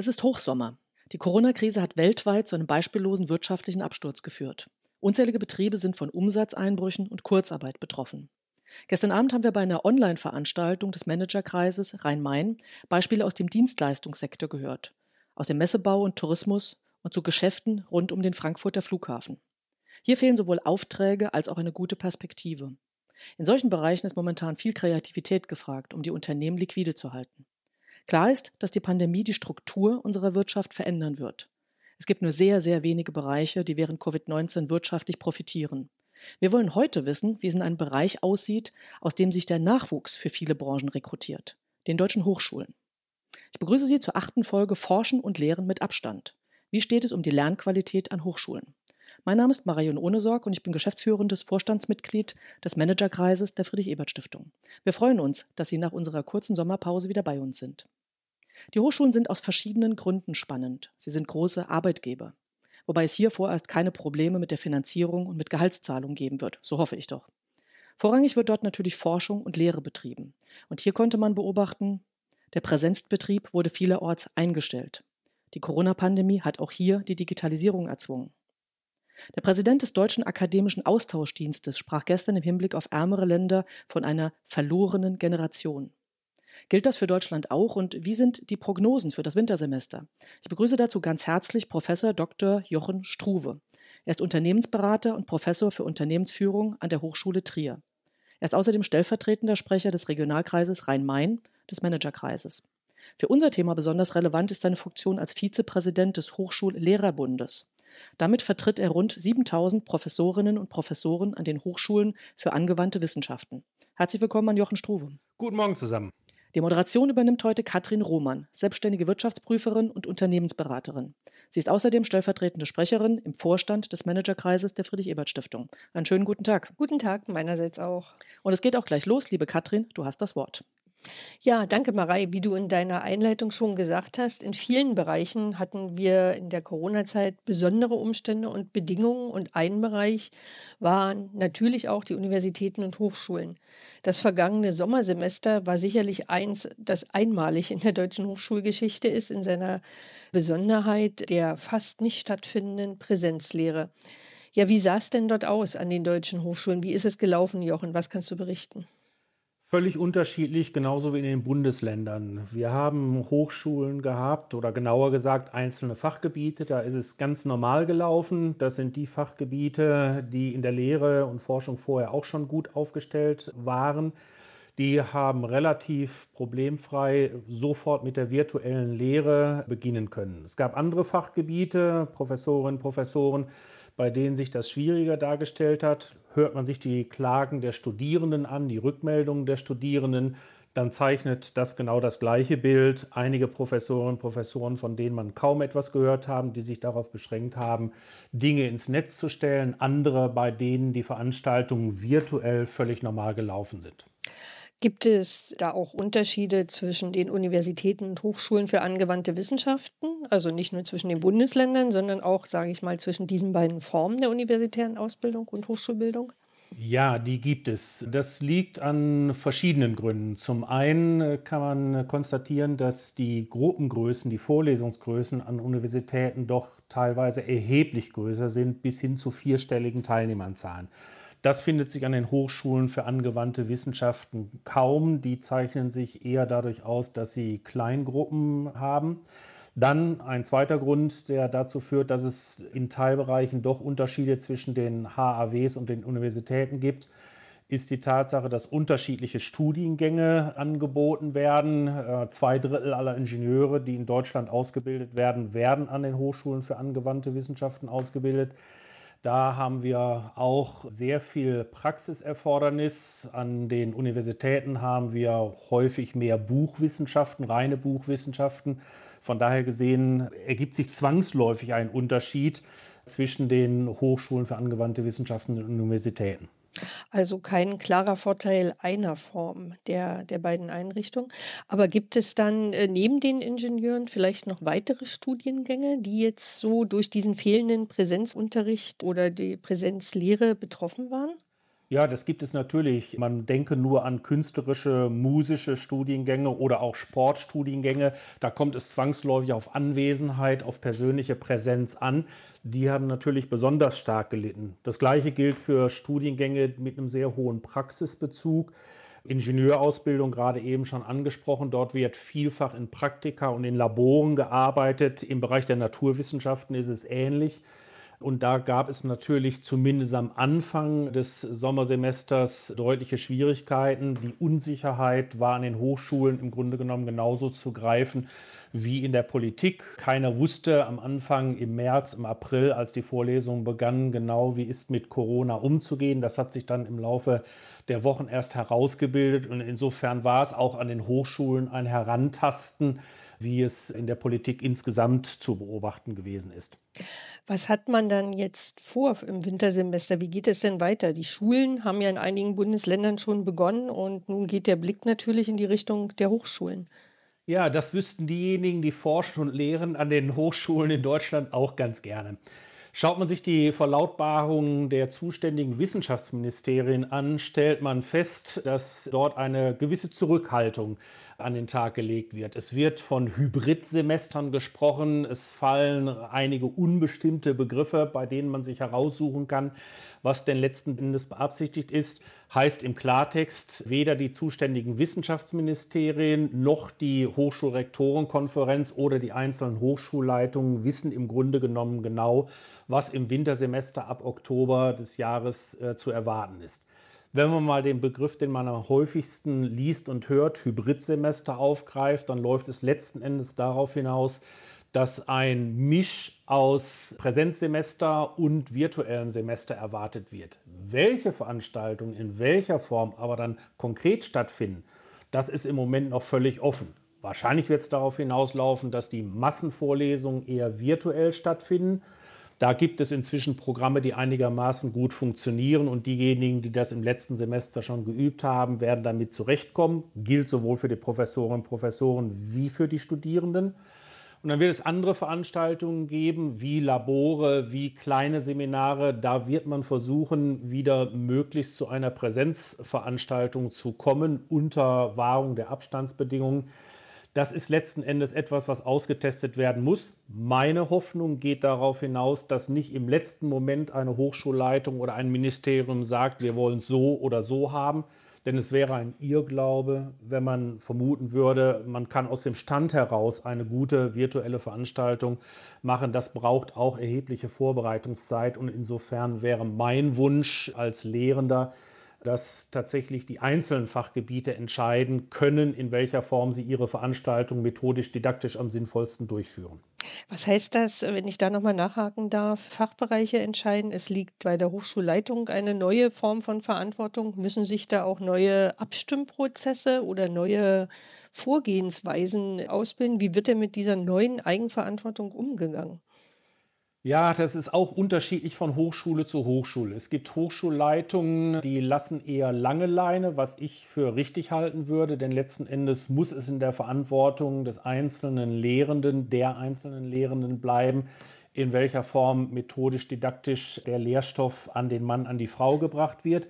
Es ist Hochsommer. Die Corona-Krise hat weltweit zu einem beispiellosen wirtschaftlichen Absturz geführt. Unzählige Betriebe sind von Umsatzeinbrüchen und Kurzarbeit betroffen. Gestern Abend haben wir bei einer Online-Veranstaltung des Managerkreises Rhein-Main Beispiele aus dem Dienstleistungssektor gehört, aus dem Messebau und Tourismus und zu Geschäften rund um den Frankfurter Flughafen. Hier fehlen sowohl Aufträge als auch eine gute Perspektive. In solchen Bereichen ist momentan viel Kreativität gefragt, um die Unternehmen liquide zu halten. Klar ist, dass die Pandemie die Struktur unserer Wirtschaft verändern wird. Es gibt nur sehr, sehr wenige Bereiche, die während Covid-19 wirtschaftlich profitieren. Wir wollen heute wissen, wie es in einem Bereich aussieht, aus dem sich der Nachwuchs für viele Branchen rekrutiert, den deutschen Hochschulen. Ich begrüße Sie zur achten Folge Forschen und Lehren mit Abstand. Wie steht es um die Lernqualität an Hochschulen? Mein Name ist Marion Ohnesorg und ich bin geschäftsführendes Vorstandsmitglied des Managerkreises der Friedrich-Ebert-Stiftung. Wir freuen uns, dass Sie nach unserer kurzen Sommerpause wieder bei uns sind. Die Hochschulen sind aus verschiedenen Gründen spannend. Sie sind große Arbeitgeber. Wobei es hier vorerst keine Probleme mit der Finanzierung und mit Gehaltszahlung geben wird. So hoffe ich doch. Vorrangig wird dort natürlich Forschung und Lehre betrieben. Und hier konnte man beobachten, der Präsenzbetrieb wurde vielerorts eingestellt. Die Corona-Pandemie hat auch hier die Digitalisierung erzwungen. Der Präsident des Deutschen Akademischen Austauschdienstes sprach gestern im Hinblick auf ärmere Länder von einer verlorenen Generation. Gilt das für Deutschland auch und wie sind die Prognosen für das Wintersemester? Ich begrüße dazu ganz herzlich Professor Dr. Jochen Struve. Er ist Unternehmensberater und Professor für Unternehmensführung an der Hochschule Trier. Er ist außerdem stellvertretender Sprecher des Regionalkreises Rhein-Main, des Managerkreises. Für unser Thema besonders relevant ist seine Funktion als Vizepräsident des Hochschullehrerbundes. Damit vertritt er rund 7000 Professorinnen und Professoren an den Hochschulen für angewandte Wissenschaften. Herzlich willkommen an Jochen Struve. Guten Morgen zusammen. Die Moderation übernimmt heute Katrin Roman, selbstständige Wirtschaftsprüferin und Unternehmensberaterin. Sie ist außerdem stellvertretende Sprecherin im Vorstand des Managerkreises der Friedrich-Ebert-Stiftung. Einen schönen guten Tag. Guten Tag, meinerseits auch. Und es geht auch gleich los, liebe Katrin, du hast das Wort. Ja, danke, Marei. Wie du in deiner Einleitung schon gesagt hast, in vielen Bereichen hatten wir in der Corona-Zeit besondere Umstände und Bedingungen. Und ein Bereich waren natürlich auch die Universitäten und Hochschulen. Das vergangene Sommersemester war sicherlich eins, das einmalig in der deutschen Hochschulgeschichte ist, in seiner Besonderheit der fast nicht stattfindenden Präsenzlehre. Ja, wie sah es denn dort aus an den deutschen Hochschulen? Wie ist es gelaufen, Jochen? Was kannst du berichten? Völlig unterschiedlich, genauso wie in den Bundesländern. Wir haben Hochschulen gehabt oder genauer gesagt einzelne Fachgebiete. Da ist es ganz normal gelaufen. Das sind die Fachgebiete, die in der Lehre und Forschung vorher auch schon gut aufgestellt waren. Die haben relativ problemfrei sofort mit der virtuellen Lehre beginnen können. Es gab andere Fachgebiete, Professorinnen, Professoren, bei denen sich das schwieriger dargestellt hat. Hört man sich die Klagen der Studierenden an, die Rückmeldungen der Studierenden, dann zeichnet das genau das gleiche Bild. Einige Professorinnen und Professoren, von denen man kaum etwas gehört haben, die sich darauf beschränkt haben, Dinge ins Netz zu stellen, andere, bei denen die Veranstaltungen virtuell völlig normal gelaufen sind. Gibt es da auch Unterschiede zwischen den Universitäten und Hochschulen für angewandte Wissenschaften? Also nicht nur zwischen den Bundesländern, sondern auch, sage ich mal, zwischen diesen beiden Formen der universitären Ausbildung und Hochschulbildung? Ja, die gibt es. Das liegt an verschiedenen Gründen. Zum einen kann man konstatieren, dass die Gruppengrößen, die Vorlesungsgrößen an Universitäten doch teilweise erheblich größer sind, bis hin zu vierstelligen Teilnehmerzahlen. Das findet sich an den Hochschulen für angewandte Wissenschaften kaum. Die zeichnen sich eher dadurch aus, dass sie Kleingruppen haben. Dann ein zweiter Grund, der dazu führt, dass es in Teilbereichen doch Unterschiede zwischen den HAWs und den Universitäten gibt, ist die Tatsache, dass unterschiedliche Studiengänge angeboten werden. Äh, zwei Drittel aller Ingenieure, die in Deutschland ausgebildet werden, werden an den Hochschulen für angewandte Wissenschaften ausgebildet. Da haben wir auch sehr viel Praxiserfordernis. An den Universitäten haben wir häufig mehr Buchwissenschaften, reine Buchwissenschaften. Von daher gesehen ergibt sich zwangsläufig ein Unterschied zwischen den Hochschulen für angewandte Wissenschaften und Universitäten. Also kein klarer Vorteil einer Form der, der beiden Einrichtungen. Aber gibt es dann äh, neben den Ingenieuren vielleicht noch weitere Studiengänge, die jetzt so durch diesen fehlenden Präsenzunterricht oder die Präsenzlehre betroffen waren? Ja, das gibt es natürlich. Man denke nur an künstlerische, musische Studiengänge oder auch Sportstudiengänge. Da kommt es zwangsläufig auf Anwesenheit, auf persönliche Präsenz an. Die haben natürlich besonders stark gelitten. Das gleiche gilt für Studiengänge mit einem sehr hohen Praxisbezug. Ingenieurausbildung gerade eben schon angesprochen. Dort wird vielfach in Praktika und in Laboren gearbeitet. Im Bereich der Naturwissenschaften ist es ähnlich. Und da gab es natürlich zumindest am Anfang des Sommersemesters deutliche Schwierigkeiten. Die Unsicherheit war an den Hochschulen im Grunde genommen genauso zu greifen wie in der Politik. Keiner wusste am Anfang im März, im April, als die Vorlesungen begannen, genau wie ist mit Corona umzugehen. Das hat sich dann im Laufe der Wochen erst herausgebildet und insofern war es auch an den Hochschulen ein Herantasten wie es in der Politik insgesamt zu beobachten gewesen ist. Was hat man dann jetzt vor im Wintersemester? Wie geht es denn weiter? Die Schulen haben ja in einigen Bundesländern schon begonnen und nun geht der Blick natürlich in die Richtung der Hochschulen. Ja, das wüssten diejenigen, die forschen und lehren an den Hochschulen in Deutschland auch ganz gerne. Schaut man sich die Verlautbarungen der zuständigen Wissenschaftsministerien an, stellt man fest, dass dort eine gewisse Zurückhaltung an den Tag gelegt wird. Es wird von Hybridsemestern gesprochen. Es fallen einige unbestimmte Begriffe, bei denen man sich heraussuchen kann, was denn letzten Endes beabsichtigt ist. Heißt im Klartext, weder die zuständigen Wissenschaftsministerien noch die Hochschulrektorenkonferenz oder die einzelnen Hochschulleitungen wissen im Grunde genommen genau, was im Wintersemester ab Oktober des Jahres äh, zu erwarten ist. Wenn man mal den Begriff, den man am häufigsten liest und hört, Hybridsemester aufgreift, dann läuft es letzten Endes darauf hinaus, dass ein Misch aus Präsenzsemester und virtuellem Semester erwartet wird. Welche Veranstaltungen in welcher Form aber dann konkret stattfinden, das ist im Moment noch völlig offen. Wahrscheinlich wird es darauf hinauslaufen, dass die Massenvorlesungen eher virtuell stattfinden da gibt es inzwischen Programme, die einigermaßen gut funktionieren und diejenigen, die das im letzten Semester schon geübt haben, werden damit zurechtkommen. Gilt sowohl für die Professorinnen und Professoren wie für die Studierenden. Und dann wird es andere Veranstaltungen geben, wie Labore, wie kleine Seminare. Da wird man versuchen, wieder möglichst zu einer Präsenzveranstaltung zu kommen unter Wahrung der Abstandsbedingungen. Das ist letzten Endes etwas, was ausgetestet werden muss. Meine Hoffnung geht darauf hinaus, dass nicht im letzten Moment eine Hochschulleitung oder ein Ministerium sagt, wir wollen so oder so haben. Denn es wäre ein Irrglaube, wenn man vermuten würde, man kann aus dem Stand heraus eine gute virtuelle Veranstaltung machen. Das braucht auch erhebliche Vorbereitungszeit. Und insofern wäre mein Wunsch als Lehrender, dass tatsächlich die einzelnen Fachgebiete entscheiden können, in welcher Form sie ihre Veranstaltung methodisch, didaktisch am sinnvollsten durchführen. Was heißt das, wenn ich da nochmal nachhaken darf? Fachbereiche entscheiden, es liegt bei der Hochschulleitung eine neue Form von Verantwortung. Müssen sich da auch neue Abstimmprozesse oder neue Vorgehensweisen ausbilden? Wie wird denn mit dieser neuen Eigenverantwortung umgegangen? Ja, das ist auch unterschiedlich von Hochschule zu Hochschule. Es gibt Hochschulleitungen, die lassen eher lange Leine, was ich für richtig halten würde, denn letzten Endes muss es in der Verantwortung des einzelnen Lehrenden, der einzelnen Lehrenden bleiben, in welcher Form methodisch, didaktisch der Lehrstoff an den Mann, an die Frau gebracht wird.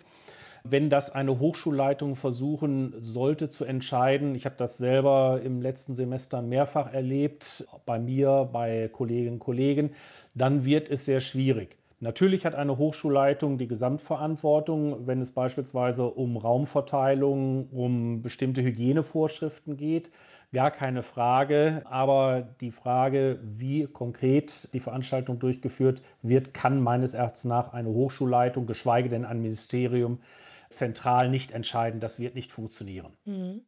Wenn das eine Hochschulleitung versuchen sollte zu entscheiden, ich habe das selber im letzten Semester mehrfach erlebt, bei mir, bei Kolleginnen und Kollegen, dann wird es sehr schwierig. Natürlich hat eine Hochschulleitung die Gesamtverantwortung, wenn es beispielsweise um Raumverteilung, um bestimmte Hygienevorschriften geht. Gar keine Frage. Aber die Frage, wie konkret die Veranstaltung durchgeführt wird, kann meines Erachtens nach eine Hochschulleitung, geschweige denn ein Ministerium, zentral nicht entscheiden. Das wird nicht funktionieren. Mhm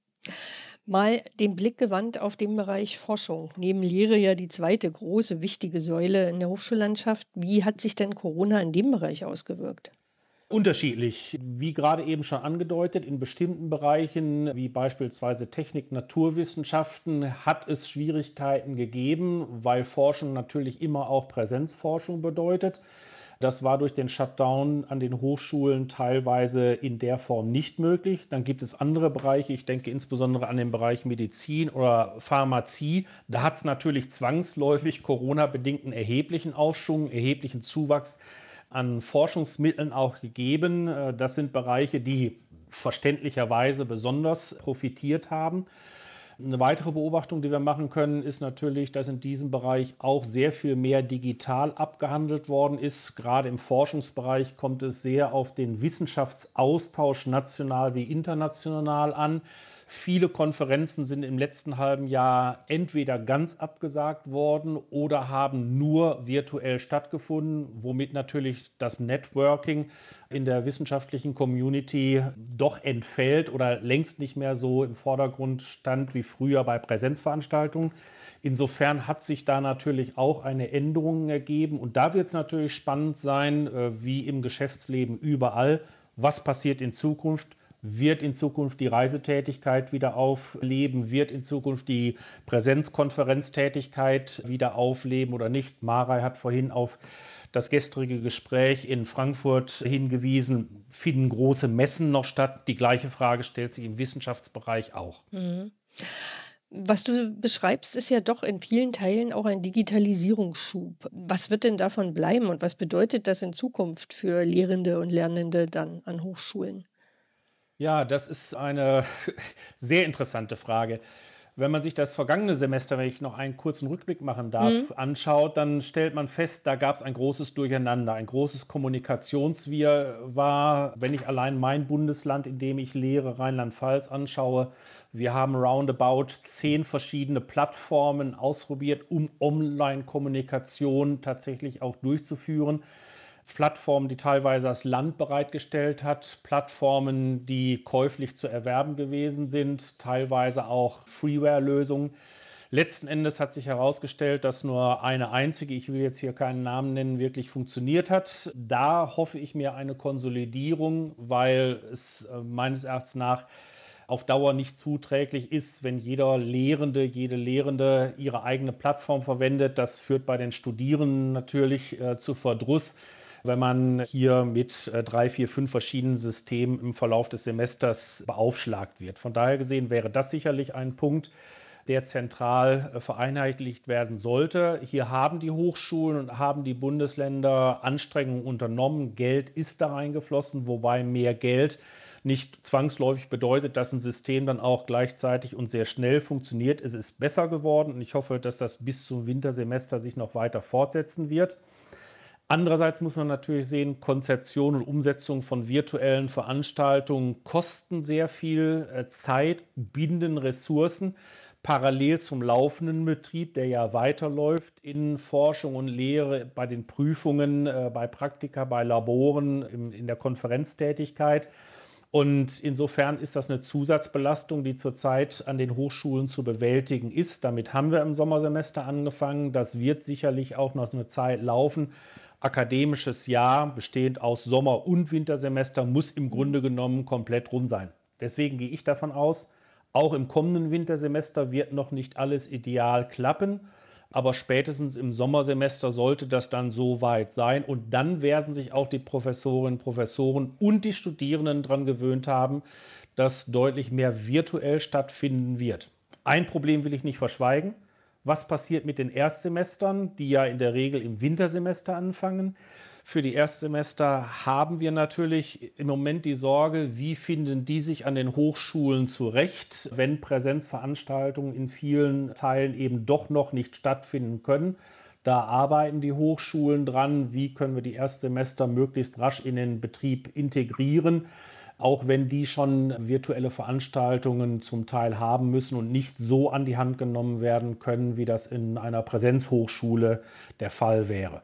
mal den Blick gewandt auf den Bereich Forschung. Neben Lehre ja die zweite große, wichtige Säule in der Hochschullandschaft. Wie hat sich denn Corona in dem Bereich ausgewirkt? Unterschiedlich. Wie gerade eben schon angedeutet, in bestimmten Bereichen wie beispielsweise Technik, Naturwissenschaften hat es Schwierigkeiten gegeben, weil Forschung natürlich immer auch Präsenzforschung bedeutet. Das war durch den Shutdown an den Hochschulen teilweise in der Form nicht möglich. Dann gibt es andere Bereiche, ich denke insbesondere an den Bereich Medizin oder Pharmazie. Da hat es natürlich zwangsläufig Corona-bedingten erheblichen Aufschwung, erheblichen Zuwachs an Forschungsmitteln auch gegeben. Äh, das sind Bereiche, die verständlicherweise besonders profitiert haben. Eine weitere Beobachtung, die wir machen können, ist natürlich, dass in diesem Bereich auch sehr viel mehr digital abgehandelt worden ist. Gerade im Forschungsbereich kommt es sehr auf den Wissenschaftsaustausch national wie international an. Viele Konferenzen sind im letzten halben Jahr entweder ganz abgesagt worden oder haben nur virtuell stattgefunden, womit natürlich das Networking in der wissenschaftlichen Community doch entfällt oder längst nicht mehr so im Vordergrund stand wie früher bei Präsenzveranstaltungen. Insofern hat sich da natürlich auch eine Änderung ergeben. Und da wird es natürlich spannend sein, äh, wie im Geschäftsleben überall, was passiert in Zukunft wird in Zukunft die Reisetätigkeit wieder aufleben? Wird in Zukunft die Präsenzkonferenztätigkeit wieder aufleben oder nicht? Marei hat vorhin auf das gestrige Gespräch in Frankfurt hingewiesen. Finden große Messen noch statt? Die gleiche Frage stellt sich im Wissenschaftsbereich auch. Mhm. Was du beschreibst, ist ja doch in vielen Teilen auch ein Digitalisierungsschub. Was wird denn davon bleiben und was bedeutet das in Zukunft für Lehrende und Lernende dann an Hochschulen? Ja, das ist eine sehr interessante Frage. Wenn man sich das vergangene Semester, wenn ich noch einen kurzen Rückblick machen darf, mhm. anschaut, dann stellt man fest, da gab es ein großes Durcheinander, ein großes Kommunikationswirrwarr. Wenn ich allein mein Bundesland, in dem ich lehre, Rheinland-Pfalz, anschaue, wir haben roundabout zehn verschiedene Plattformen ausprobiert, um Online-Kommunikation tatsächlich auch durchzuführen. Plattformen, die teilweise das Land bereitgestellt hat, Plattformen, die käuflich zu erwerben gewesen sind, teilweise auch Freeware-Lösungen. Letzten Endes hat sich herausgestellt, dass nur eine einzige, ich will jetzt hier keinen Namen nennen, wirklich funktioniert hat. Da hoffe ich mir eine Konsolidierung, weil es äh, meines Erachtens nach auf Dauer nicht zuträglich ist, wenn jeder Lehrende, jede Lehrende ihre eigene Plattform verwendet. Das führt bei den Studierenden natürlich äh, zu Verdruss wenn man hier mit äh, drei, vier, fünf verschiedenen Systemen im Verlauf des Semesters beaufschlagt wird. Von daher gesehen wäre das sicherlich ein Punkt, der zentral äh, vereinheitlicht werden sollte. Hier haben die Hochschulen und haben die Bundesländer Anstrengungen unternommen. Geld ist da reingeflossen, wobei mehr Geld nicht zwangsläufig bedeutet, dass ein System dann auch gleichzeitig und sehr schnell funktioniert. Es ist besser geworden und ich hoffe, dass das bis zum Wintersemester sich noch weiter fortsetzen wird. Andererseits muss man natürlich sehen, Konzeption und Umsetzung von virtuellen Veranstaltungen kosten sehr viel äh, Zeit, binden Ressourcen parallel zum laufenden Betrieb, der ja weiterläuft in Forschung und Lehre, bei den Prüfungen, äh, bei Praktika, bei Laboren, in der Konferenztätigkeit. Und insofern ist das eine Zusatzbelastung, die zurzeit an den Hochschulen zu bewältigen ist. Damit haben wir im Sommersemester angefangen. Das wird sicherlich auch noch eine Zeit laufen akademisches Jahr, bestehend aus Sommer- und Wintersemester, muss im Grunde genommen komplett rum sein. Deswegen gehe ich davon aus, auch im kommenden Wintersemester wird noch nicht alles ideal klappen, aber spätestens im Sommersemester sollte das dann so weit sein und dann werden sich auch die Professorinnen, Professoren und die Studierenden daran gewöhnt haben, dass deutlich mehr virtuell stattfinden wird. Ein Problem will ich nicht verschweigen was passiert mit den Erstsemestern, die ja in der Regel im Wintersemester anfangen. Für die Erstsemester haben wir natürlich im Moment die Sorge, wie finden die sich an den Hochschulen zurecht, wenn Präsenzveranstaltungen in vielen Teilen eben doch noch nicht stattfinden können. Da arbeiten die Hochschulen dran, wie können wir die Erstsemester möglichst rasch in den Betrieb integrieren auch wenn die schon virtuelle Veranstaltungen zum Teil haben müssen und nicht so an die Hand genommen werden können, wie das in einer Präsenzhochschule der Fall wäre.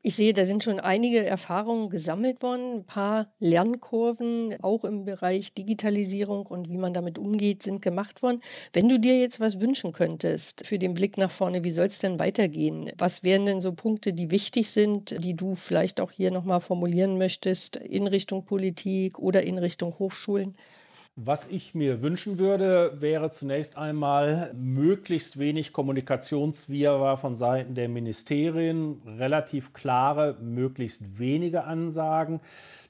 Ich sehe, da sind schon einige Erfahrungen gesammelt worden. Ein paar Lernkurven, auch im Bereich Digitalisierung und wie man damit umgeht, sind gemacht worden. Wenn du dir jetzt was wünschen könntest für den Blick nach vorne, wie soll es denn weitergehen? Was wären denn so Punkte, die wichtig sind, die du vielleicht auch hier nochmal formulieren möchtest in Richtung Politik oder in Richtung Hochschulen? Was ich mir wünschen würde, wäre zunächst einmal möglichst wenig Kommunikationswirrwarr von Seiten der Ministerien, relativ klare, möglichst wenige Ansagen.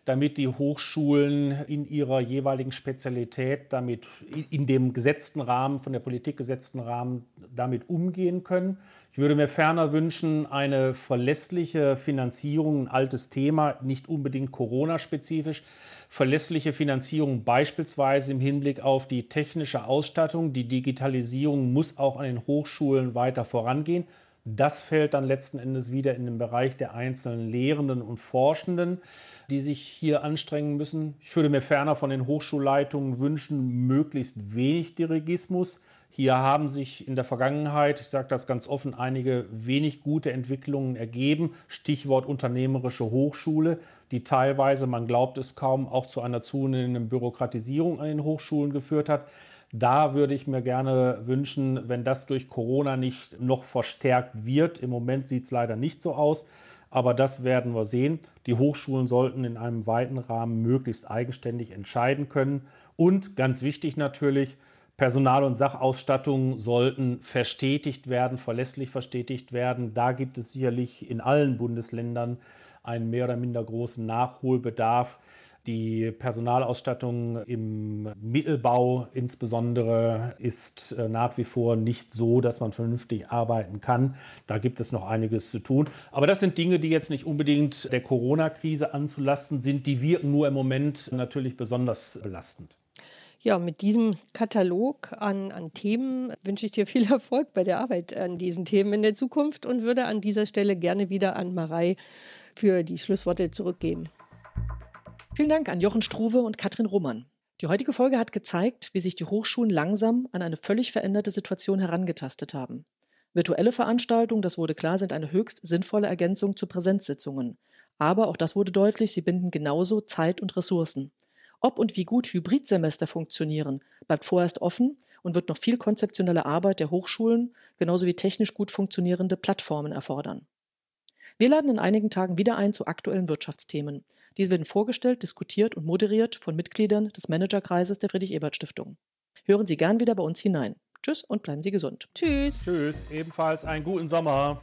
damit die Hochschulen in ihrer jeweiligen Spezialität damit in dem gesetzten Rahmen, von der Politik gesetzten Rahmen damit umgehen können. Ich würde mir ferner wünschen, eine verlässliche Finanzierung, ein altes Thema, nicht unbedingt Corona-spezifisch, verlässliche Finanzierung beispielsweise im Hinblick auf die technische Ausstattung. Die Digitalisierung muss auch an den Hochschulen weiter vorangehen. Das fällt dann letzten Endes wieder in den Bereich der einzelnen Lehrenden und Forschenden, die sich hier anstrengen müssen. Ich würde mir ferner von den Hochschulleitungen wünschen, möglichst wenig Dirigismus. Hier haben sich in der Vergangenheit, ich sage das ganz offen, einige wenig gute Entwicklungen ergeben. Stichwort unternehmerische Hochschule, die teilweise, man glaubt es kaum, auch zu einer zunehmenden Bürokratisierung an den Hochschulen geführt hat. Da würde ich mir gerne wünschen, wenn das durch Corona nicht noch verstärkt wird. Im Moment sieht es leider nicht so aus, aber das werden wir sehen. Die Hochschulen sollten in einem weiten Rahmen möglichst eigenständig entscheiden können. Und ganz wichtig natürlich, Personal- und Sachausstattung sollten verstetigt werden, verlässlich verstetigt werden. Da gibt es sicherlich in allen Bundesländern einen mehr oder minder großen Nachholbedarf. Die Personalausstattung im Mittelbau insbesondere ist äh, nach wie vor nicht so, dass man vernünftig arbeiten kann. Da gibt es noch einiges zu tun. Aber das sind Dinge, die jetzt nicht unbedingt der Corona-Krise anzulasten sind. Die wirken nur im Moment natürlich besonders belastend. Ja, mit diesem Katalog an, an Themen wünsche ich dir viel Erfolg bei der Arbeit an diesen Themen in der Zukunft und würde an dieser Stelle gerne wieder an Marei für die Schlussworte zurückgeben. Vielen Dank an Jochen Struve und Katrin Roman. Die heutige Folge hat gezeigt, wie sich die Hochschulen langsam an eine völlig veränderte Situation herangetastet haben. Virtuelle Veranstaltungen, das wurde klar, sind eine höchst sinnvolle Ergänzung zu Präsenzsitzungen. Aber auch das wurde deutlich, sie binden genauso Zeit und Ressourcen. Ob und wie gut Hybridsemester funktionieren, bleibt vorerst offen und wird noch viel konzeptionelle Arbeit der Hochschulen genauso wie technisch gut funktionierende Plattformen erfordern. Wir laden in einigen Tagen wieder ein zu aktuellen Wirtschaftsthemen. Diese werden vorgestellt, diskutiert und moderiert von Mitgliedern des Managerkreises der Friedrich-Ebert-Stiftung. Hören Sie gern wieder bei uns hinein. Tschüss und bleiben Sie gesund. Tschüss. Tschüss. Ebenfalls einen guten Sommer.